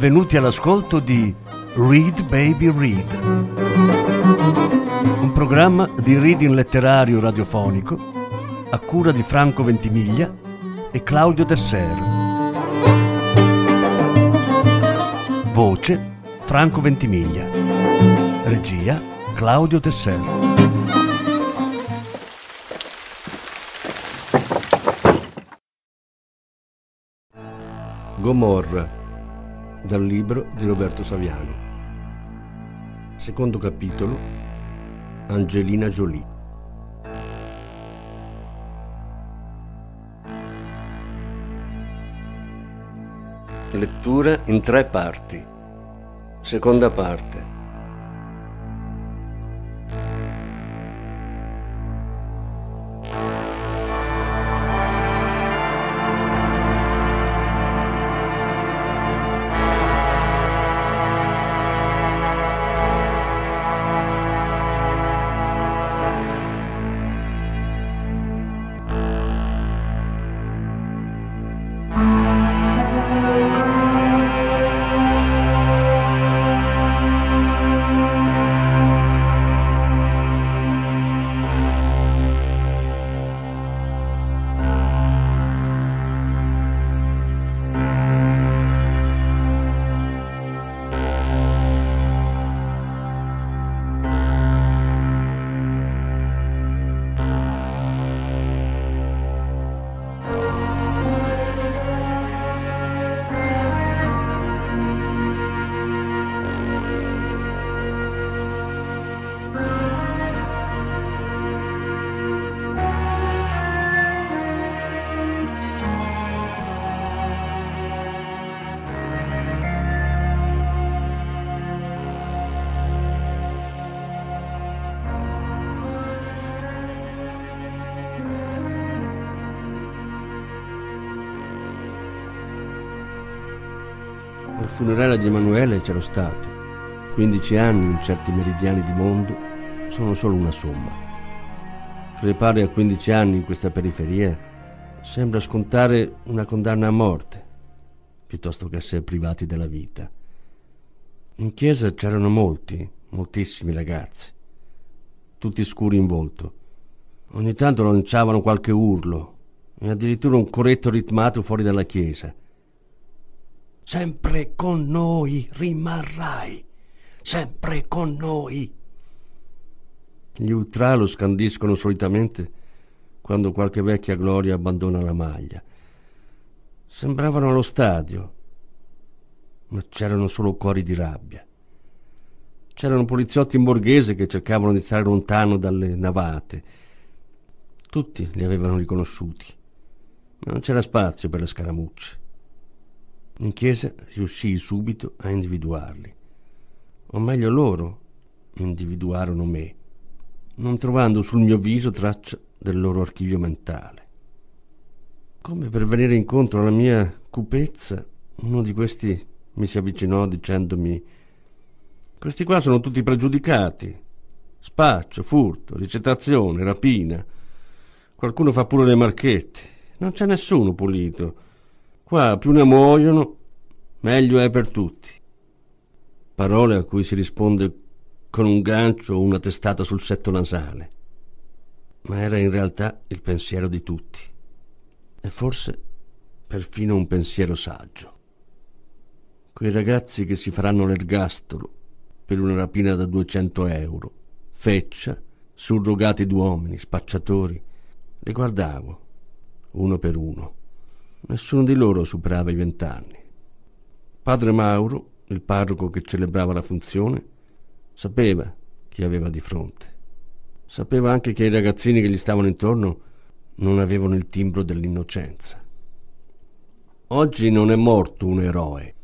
Benvenuti all'ascolto di Read Baby Read, un programma di reading letterario radiofonico a cura di Franco Ventimiglia e Claudio Tesser. Voce Franco Ventimiglia. Regia Claudio Tesser. Gomorra dal libro di Roberto Saviano. Secondo capitolo Angelina Jolie. Lettura in tre parti. Seconda parte. Funerale di Emanuele c'ero stato. 15 anni in certi meridiani di mondo sono solo una somma. Crepare a 15 anni in questa periferia sembra scontare una condanna a morte, piuttosto che essere privati della vita. In chiesa c'erano molti, moltissimi ragazzi, tutti scuri in volto. Ogni tanto lanciavano qualche urlo e addirittura un corretto ritmato fuori dalla chiesa. Sempre con noi rimarrai, sempre con noi. Gli ultra lo scandiscono solitamente quando qualche vecchia gloria abbandona la maglia. Sembravano allo stadio, ma c'erano solo cori di rabbia. C'erano poliziotti in borghese che cercavano di stare lontano dalle navate. Tutti li avevano riconosciuti, ma non c'era spazio per le scaramucce. In chiesa riuscii subito a individuarli, o meglio loro individuarono me, non trovando sul mio viso traccia del loro archivio mentale. Come per venire incontro alla mia cupezza, uno di questi mi si avvicinò dicendomi questi qua sono tutti pregiudicati. Spaccio, furto, ricettazione, rapina. Qualcuno fa pure le marchette. Non c'è nessuno pulito. Qua più ne muoiono, meglio è per tutti. Parole a cui si risponde con un gancio o una testata sul setto nasale. Ma era in realtà il pensiero di tutti. E forse perfino un pensiero saggio. Quei ragazzi che si faranno l'ergastolo per una rapina da 200 euro, feccia, surrogati d'uomini, spacciatori, li guardavo, uno per uno Nessuno di loro superava i vent'anni. Padre Mauro, il parroco che celebrava la funzione, sapeva chi aveva di fronte. Sapeva anche che i ragazzini che gli stavano intorno non avevano il timbro dell'innocenza. Oggi non è morto un eroe.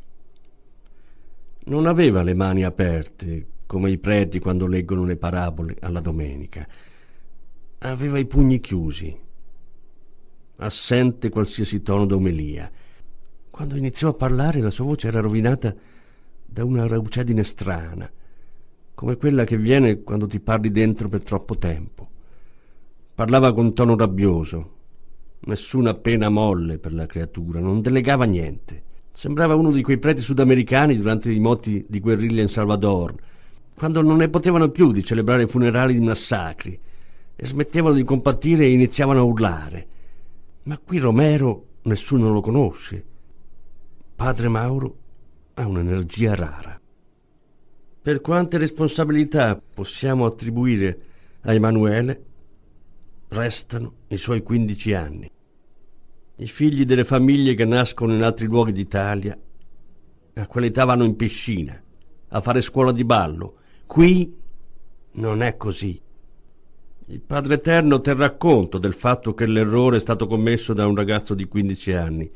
Non aveva le mani aperte, come i preti quando leggono le parabole alla domenica. Aveva i pugni chiusi assente qualsiasi tono d'omelia. Quando iniziò a parlare la sua voce era rovinata da una raucedine strana, come quella che viene quando ti parli dentro per troppo tempo. Parlava con tono rabbioso, nessuna pena molle per la creatura, non delegava niente. Sembrava uno di quei preti sudamericani durante i moti di guerriglia in Salvador, quando non ne potevano più di celebrare funerali di massacri e smettevano di compattire e iniziavano a urlare. Ma qui Romero nessuno lo conosce. Padre Mauro ha un'energia rara. Per quante responsabilità possiamo attribuire a Emanuele, restano i suoi 15 anni. I figli delle famiglie che nascono in altri luoghi d'Italia a quell'età vanno in piscina, a fare scuola di ballo. Qui non è così. Il Padre Eterno terrà conto del fatto che l'errore è stato commesso da un ragazzo di 15 anni.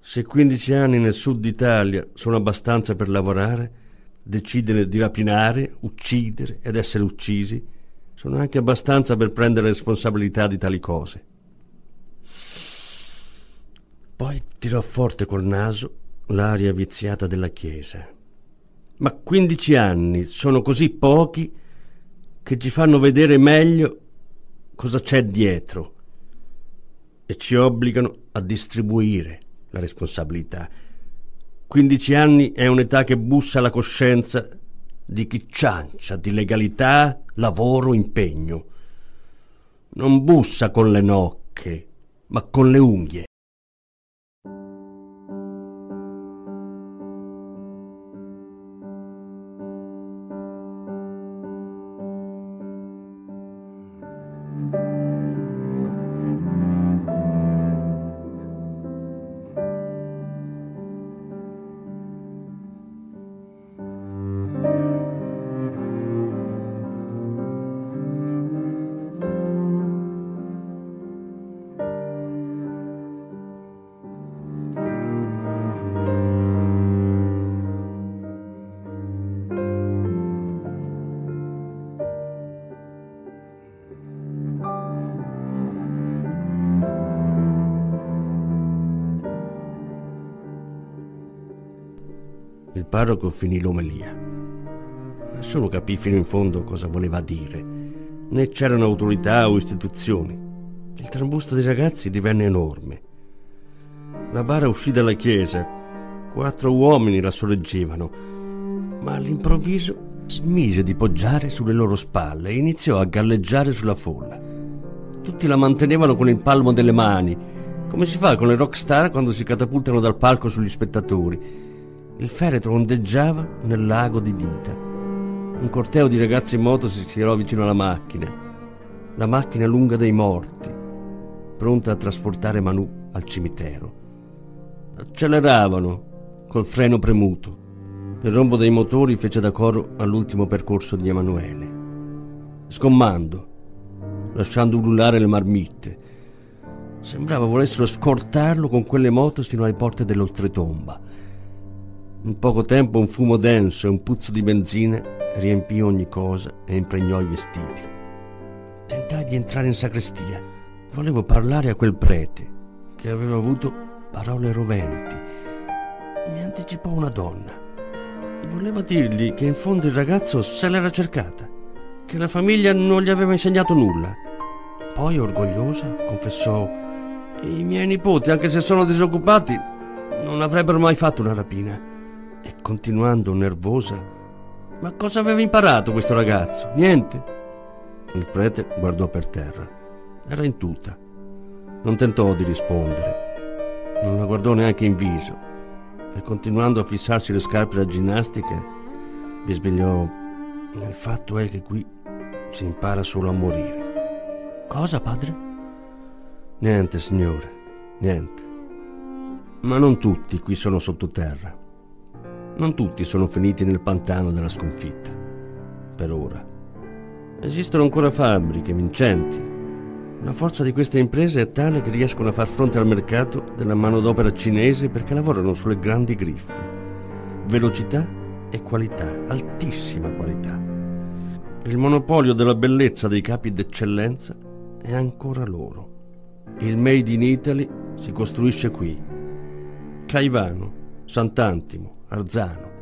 Se 15 anni nel sud d'Italia sono abbastanza per lavorare, decidere di rapinare, uccidere ed essere uccisi, sono anche abbastanza per prendere responsabilità di tali cose. Poi tirò forte col naso l'aria viziata della chiesa. Ma 15 anni sono così pochi che ci fanno vedere meglio cosa c'è dietro e ci obbligano a distribuire la responsabilità. 15 anni è un'età che bussa alla coscienza di chi ciancia di legalità, lavoro, impegno. Non bussa con le nocche, ma con le unghie. Parroco finì l'omelia. Nessuno capì fino in fondo cosa voleva dire, né c'erano autorità o istituzioni. Il trambusto dei ragazzi divenne enorme. La bara uscì dalla chiesa, quattro uomini la sorreggevano, ma all'improvviso smise di poggiare sulle loro spalle e iniziò a galleggiare sulla folla. Tutti la mantenevano con il palmo delle mani, come si fa con le rock star quando si catapultano dal palco sugli spettatori il feretro ondeggiava nel lago di dita. Un corteo di ragazzi in moto si schierò vicino alla macchina. La macchina lunga dei morti, pronta a trasportare Manu al cimitero. Acceleravano col freno premuto. Il rombo dei motori fece da coro all'ultimo percorso di Emanuele. Sgommando, lasciando ululare le marmitte. Sembrava volessero scortarlo con quelle moto sino alle porte dell'oltretomba. In poco tempo un fumo denso e un puzzo di benzina riempì ogni cosa e impregnò i vestiti. Tentai di entrare in sacrestia. Volevo parlare a quel prete, che aveva avuto parole roventi. Mi anticipò una donna. Voleva dirgli che in fondo il ragazzo se l'era cercata, che la famiglia non gli aveva insegnato nulla. Poi, orgogliosa, confessò: I miei nipoti, anche se sono disoccupati, non avrebbero mai fatto una rapina. E continuando nervosa, ma cosa aveva imparato questo ragazzo? Niente. Il prete guardò per terra. Era in tuta. Non tentò di rispondere. Non la guardò neanche in viso. E continuando a fissarsi le scarpe da ginnastica, bisbigliò: Il fatto è che qui si impara solo a morire. Cosa, padre? Niente, signore, niente. Ma non tutti qui sono sottoterra. Non tutti sono finiti nel pantano della sconfitta. Per ora. Esistono ancora fabbriche vincenti. La forza di queste imprese è tale che riescono a far fronte al mercato della manodopera cinese perché lavorano sulle grandi griffe. Velocità e qualità, altissima qualità. Il monopolio della bellezza dei capi d'eccellenza è ancora loro. Il Made in Italy si costruisce qui. Caivano, Sant'Antimo, Arzano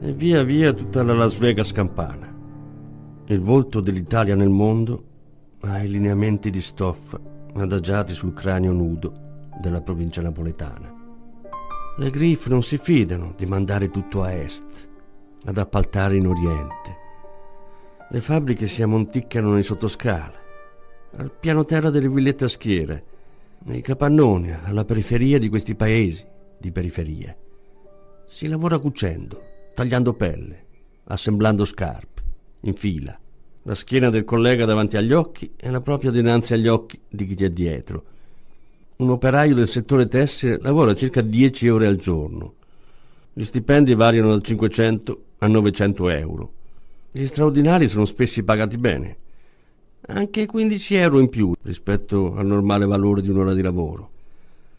e via via tutta la Las Vegas campana. Il volto dell'Italia nel mondo ha i lineamenti di stoffa adagiati sul cranio nudo della provincia napoletana. Le Griff non si fidano di mandare tutto a est, ad appaltare in oriente. Le fabbriche si ammonticcano nei sottoscala, al piano terra delle villette a schiere, nei capannoni, alla periferia di questi paesi di periferia. Si lavora cucendo, tagliando pelle, assemblando scarpe, in fila. La schiena del collega davanti agli occhi e la propria dinanzi agli occhi di chi ti è dietro. Un operaio del settore tessile lavora circa 10 ore al giorno. Gli stipendi variano da 500 a 900 euro. Gli straordinari sono spesso pagati bene, anche 15 euro in più rispetto al normale valore di un'ora di lavoro.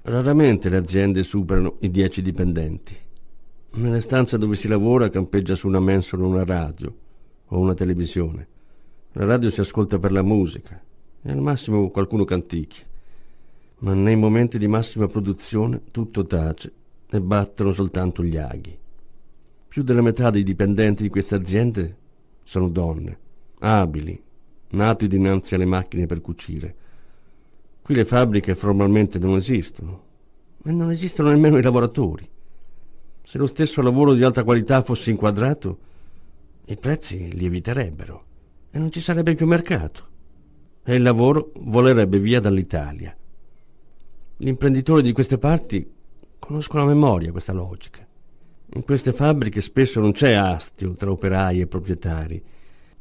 Raramente le aziende superano i 10 dipendenti. Nelle stanze dove si lavora campeggia su una mensola una radio o una televisione. La radio si ascolta per la musica e al massimo qualcuno canticchia. Ma nei momenti di massima produzione tutto tace e battono soltanto gli aghi. Più della metà dei dipendenti di queste aziende sono donne, abili, nati dinanzi alle macchine per cucire. Qui le fabbriche formalmente non esistono, e non esistono nemmeno i lavoratori. Se lo stesso lavoro di alta qualità fosse inquadrato, i prezzi lieviterebbero e non ci sarebbe più mercato. E il lavoro volerebbe via dall'Italia. Gli imprenditori di queste parti conoscono a memoria questa logica. In queste fabbriche spesso non c'è astio tra operai e proprietari.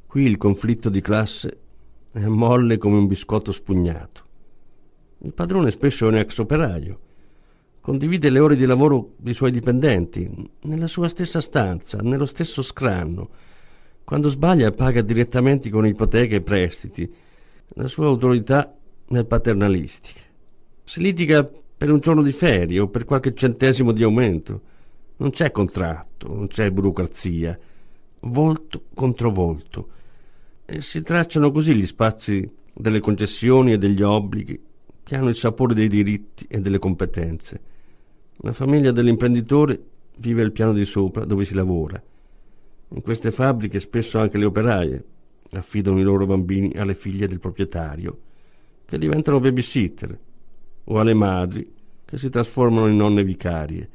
Qui il conflitto di classe è molle come un biscotto spugnato. Il padrone spesso è un ex operaio. Condivide le ore di lavoro dei suoi dipendenti, nella sua stessa stanza, nello stesso scranno. Quando sbaglia paga direttamente con ipoteche e prestiti. La sua autorità è paternalistica. Si litiga per un giorno di ferie o per qualche centesimo di aumento. Non c'è contratto, non c'è burocrazia. Volto contro volto e si tracciano così gli spazi delle concessioni e degli obblighi che hanno il sapore dei diritti e delle competenze. La famiglia dell'imprenditore vive al piano di sopra dove si lavora. In queste fabbriche spesso anche le operaie affidano i loro bambini alle figlie del proprietario, che diventano babysitter, o alle madri, che si trasformano in nonne vicarie.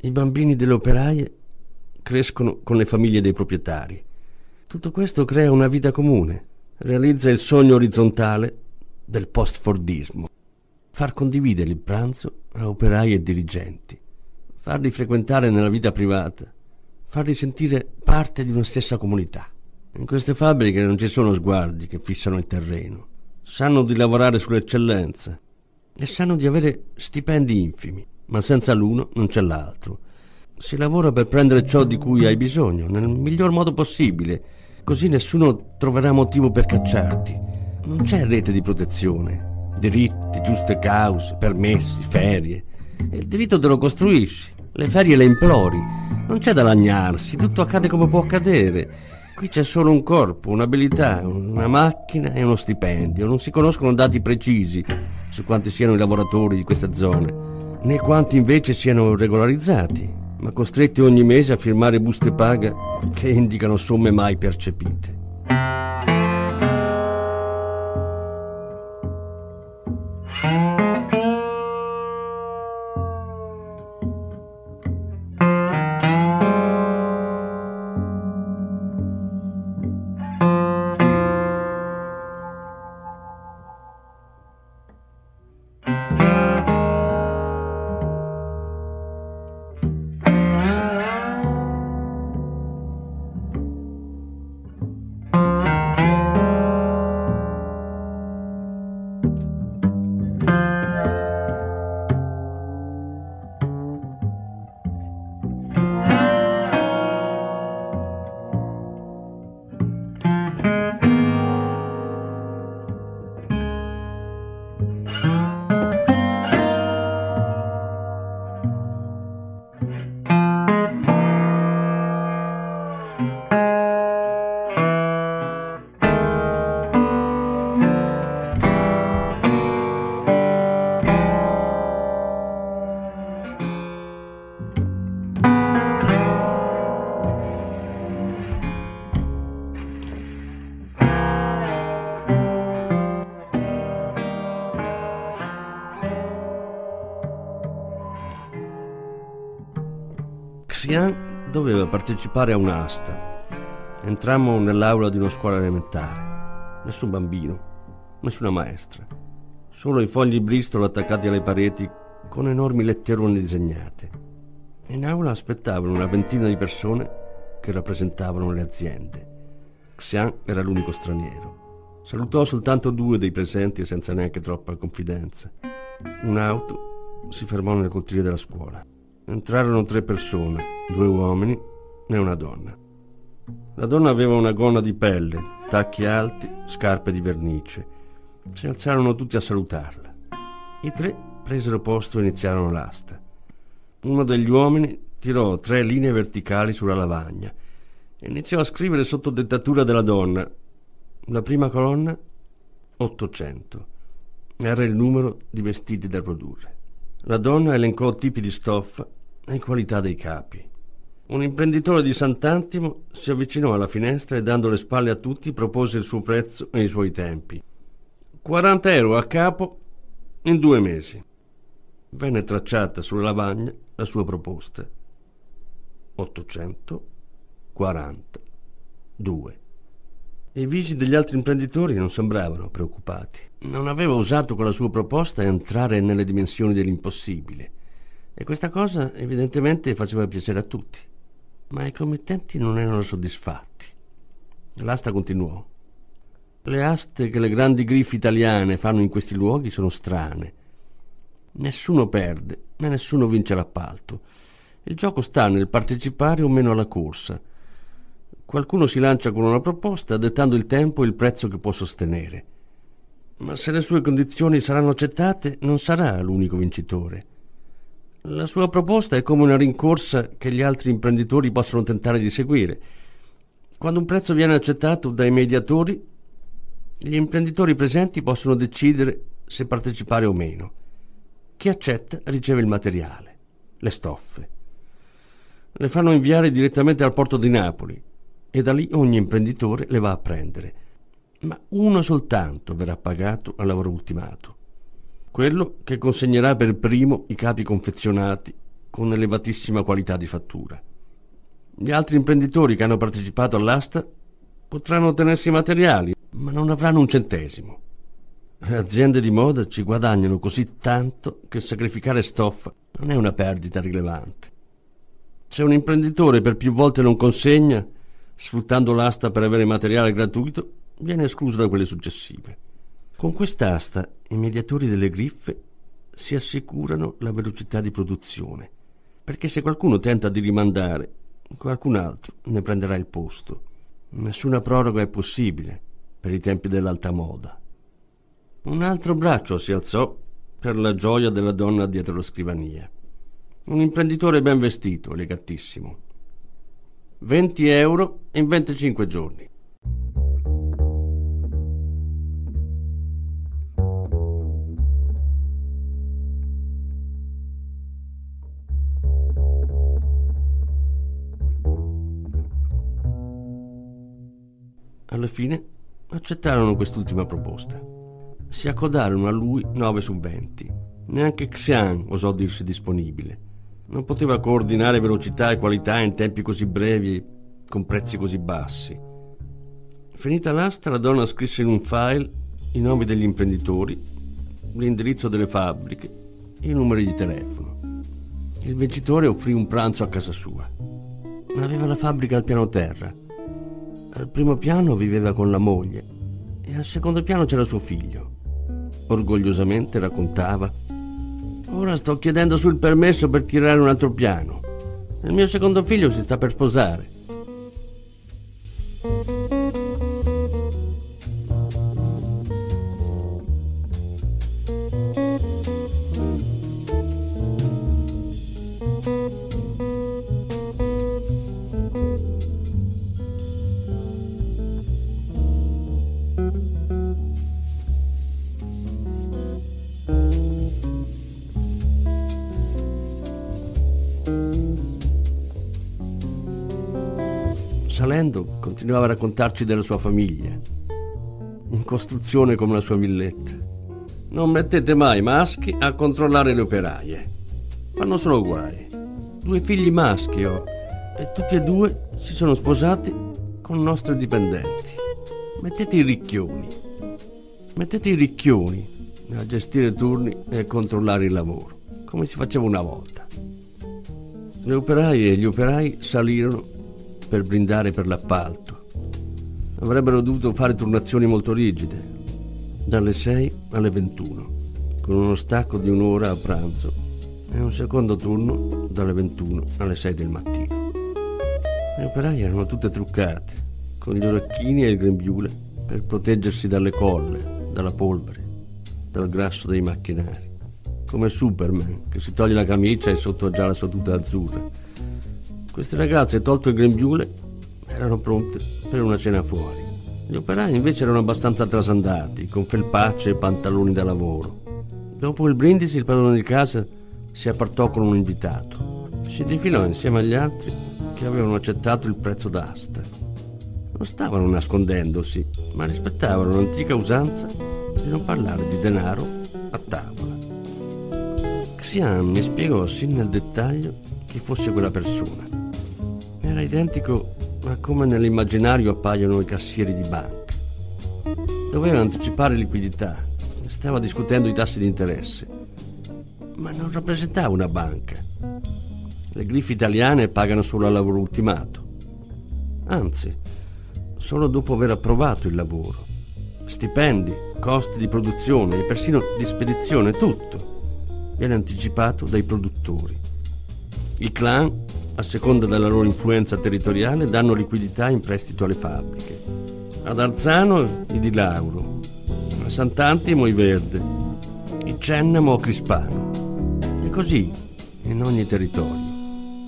I bambini delle operaie crescono con le famiglie dei proprietari. Tutto questo crea una vita comune, realizza il sogno orizzontale del post-fordismo. Far condividere il pranzo a operai e dirigenti, farli frequentare nella vita privata, farli sentire parte di una stessa comunità. In queste fabbriche non ci sono sguardi che fissano il terreno, sanno di lavorare sull'eccellenza e sanno di avere stipendi infimi, ma senza l'uno non c'è l'altro. Si lavora per prendere ciò di cui hai bisogno, nel miglior modo possibile, Così nessuno troverà motivo per cacciarti. Non c'è rete di protezione, diritti, giuste cause, permessi, ferie. il diritto te lo costruisci, le ferie le implori. Non c'è da lagnarsi, tutto accade come può accadere. Qui c'è solo un corpo, un'abilità, una macchina e uno stipendio. Non si conoscono dati precisi su quanti siano i lavoratori di queste zone, né quanti invece siano regolarizzati ma costretti ogni mese a firmare buste paga che indicano somme mai percepite. Partecipare a un'asta. Entrammo nell'aula di una scuola elementare. Nessun bambino, nessuna maestra. Solo i fogli Bristol attaccati alle pareti con enormi letterone disegnate. In aula aspettavano una ventina di persone che rappresentavano le aziende. Xian era l'unico straniero. Salutò soltanto due dei presenti senza neanche troppa confidenza. Un'auto si fermò nel cortile della scuola. Entrarono tre persone, due uomini e una donna. La donna aveva una gonna di pelle, tacchi alti, scarpe di vernice. Si alzarono tutti a salutarla. I tre presero posto e iniziarono l'asta. Uno degli uomini tirò tre linee verticali sulla lavagna e iniziò a scrivere sotto dettatura della donna. La prima colonna 800. Era il numero di vestiti da produrre. La donna elencò tipi di stoffa e qualità dei capi. Un imprenditore di Sant'Antimo si avvicinò alla finestra e dando le spalle a tutti propose il suo prezzo e i suoi tempi. 40 euro a capo in due mesi. Venne tracciata sulla lavagna la sua proposta. 842. I visi degli altri imprenditori non sembravano preoccupati. Non aveva osato con la sua proposta entrare nelle dimensioni dell'impossibile e questa cosa evidentemente faceva piacere a tutti. Ma i committenti non erano soddisfatti. L'asta continuò. Le aste che le grandi griffe italiane fanno in questi luoghi sono strane. Nessuno perde, ma nessuno vince l'appalto. Il gioco sta nel partecipare o meno alla corsa. Qualcuno si lancia con una proposta dettando il tempo e il prezzo che può sostenere. Ma se le sue condizioni saranno accettate, non sarà l'unico vincitore. La sua proposta è come una rincorsa che gli altri imprenditori possono tentare di seguire. Quando un prezzo viene accettato dai mediatori, gli imprenditori presenti possono decidere se partecipare o meno. Chi accetta riceve il materiale, le stoffe. Le fanno inviare direttamente al porto di Napoli e da lì ogni imprenditore le va a prendere. Ma uno soltanto verrà pagato al lavoro ultimato quello che consegnerà per primo i capi confezionati con elevatissima qualità di fattura. Gli altri imprenditori che hanno partecipato all'asta potranno ottenersi i materiali, ma non avranno un centesimo. Le aziende di moda ci guadagnano così tanto che sacrificare stoffa non è una perdita rilevante. Se un imprenditore per più volte non consegna, sfruttando l'asta per avere materiale gratuito, viene escluso da quelle successive. Con quest'asta i mediatori delle griffe si assicurano la velocità di produzione, perché se qualcuno tenta di rimandare, qualcun altro ne prenderà il posto. Nessuna proroga è possibile per i tempi dell'alta moda. Un altro braccio si alzò per la gioia della donna dietro la scrivania. Un imprenditore ben vestito, elegantissimo. 20 euro in 25 giorni. Fine accettarono quest'ultima proposta. Si accodarono a lui 9 su 20. Neanche Xian osò dirsi disponibile. Non poteva coordinare velocità e qualità in tempi così brevi con prezzi così bassi. Finita l'asta, la donna scrisse in un file i nomi degli imprenditori, l'indirizzo delle fabbriche e i numeri di telefono. Il vincitore offrì un pranzo a casa sua. Aveva la fabbrica al piano terra al primo piano viveva con la moglie e al secondo piano c'era suo figlio. Orgogliosamente raccontava Ora sto chiedendo sul permesso per tirare un altro piano. Il mio secondo figlio si sta per sposare. Raccontarci della sua famiglia, in costruzione come la sua villetta. Non mettete mai maschi a controllare le operaie. Fanno solo guai. Due figli maschi ho e tutti e due si sono sposati con nostri dipendenti. Mettete i ricchioni. Mettete i ricchioni a gestire turni e a controllare il lavoro, come si faceva una volta. Le operaie e gli operai salirono per brindare per l'appalto. Avrebbero dovuto fare turnazioni molto rigide, dalle 6 alle 21, con uno stacco di un'ora a pranzo e un secondo turno dalle 21 alle 6 del mattino. Le operaie erano tutte truccate, con gli orecchini e il grembiule per proteggersi dalle colle, dalla polvere, dal grasso dei macchinari come Superman che si toglie la camicia e sotto già la sua tuta azzurra. Queste ragazze, tolto il grembiule, erano pronte per una cena fuori. Gli operai invece erano abbastanza trasandati, con felpacce e pantaloni da lavoro. Dopo il brindisi il padrone di casa si appartò con un invitato. Si defilò insieme agli altri che avevano accettato il prezzo d'asta. Non stavano nascondendosi, ma rispettavano l'antica usanza di non parlare di denaro a tavola. Xian mi spiegò sin nel dettaglio chi fosse quella persona. Era identico a come nell'immaginario appaiono i cassieri di banca. Doveva anticipare liquidità, stava discutendo i tassi di interesse, ma non rappresentava una banca. Le griffe italiane pagano solo al lavoro ultimato. Anzi, solo dopo aver approvato il lavoro. Stipendi, costi di produzione e persino di spedizione, tutto viene anticipato dai produttori. I clan, a seconda della loro influenza territoriale, danno liquidità in prestito alle fabbriche. Ad Arzano i di Lauro, a Sant'Antimo i Verde, i Cennamo a Crispano. E così in ogni territorio.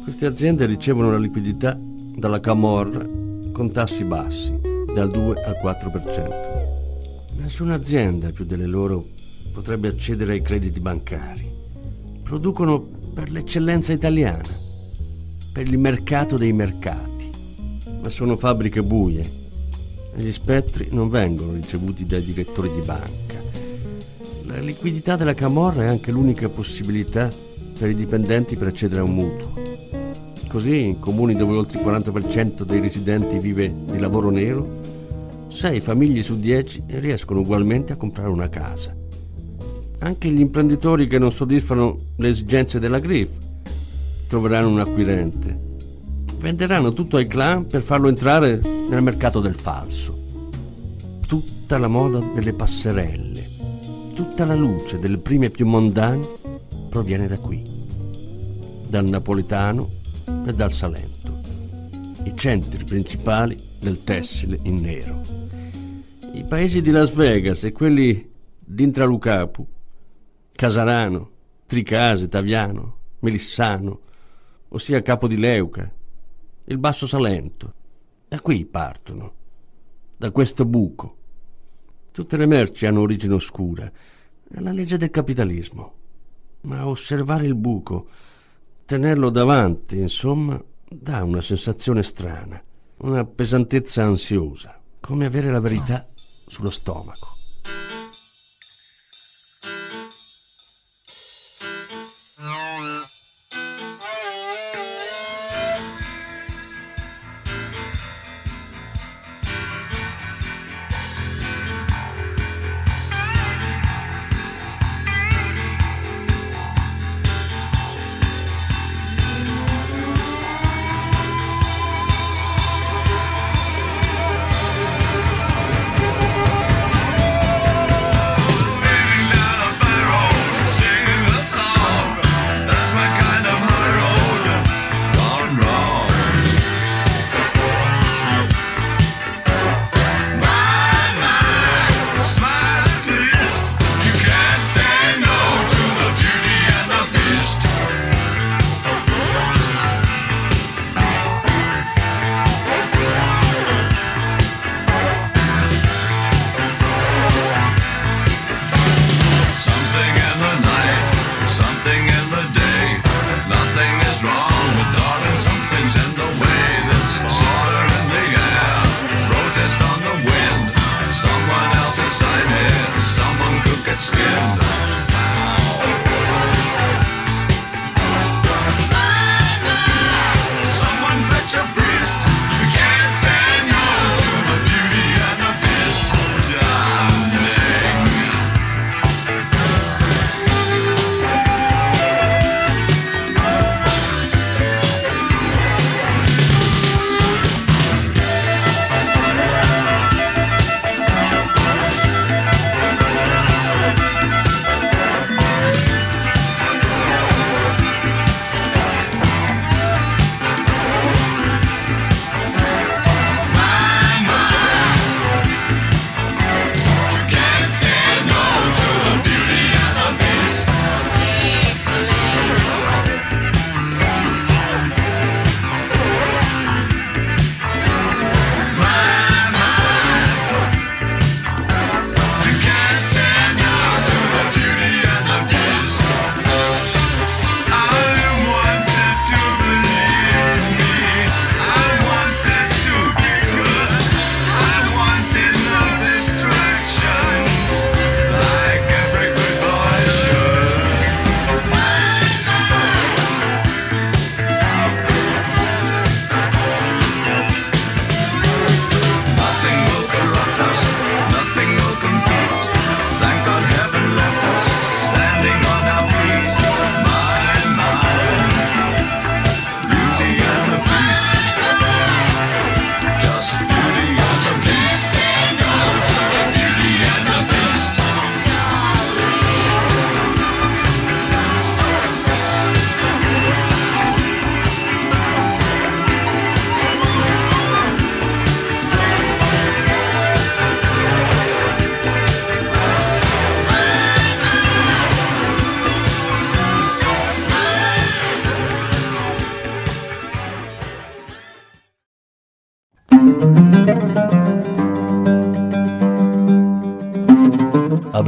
Queste aziende ricevono la liquidità dalla Camorra con tassi bassi, dal 2 al 4%. Nessuna azienda più delle loro potrebbe accedere ai crediti bancari producono per l'eccellenza italiana, per il mercato dei mercati, ma sono fabbriche buie e gli spettri non vengono ricevuti dai direttori di banca. La liquidità della camorra è anche l'unica possibilità per i dipendenti per accedere a un mutuo. Così, in comuni dove oltre il 40% dei residenti vive di lavoro nero, 6 famiglie su 10 riescono ugualmente a comprare una casa. Anche gli imprenditori che non soddisfano le esigenze della GRIF troveranno un acquirente. Venderanno tutto ai clan per farlo entrare nel mercato del falso. Tutta la moda delle passerelle, tutta la luce delle prime più mondane proviene da qui, dal napoletano e dal Salento, i centri principali del tessile in nero. I paesi di Las Vegas e quelli di Casarano, Tricase, Taviano, Melissano, ossia Capo di Leuca, il Basso Salento. Da qui partono, da questo buco. Tutte le merci hanno origine oscura, è la legge del capitalismo. Ma osservare il buco, tenerlo davanti, insomma, dà una sensazione strana, una pesantezza ansiosa, come avere la verità sullo stomaco.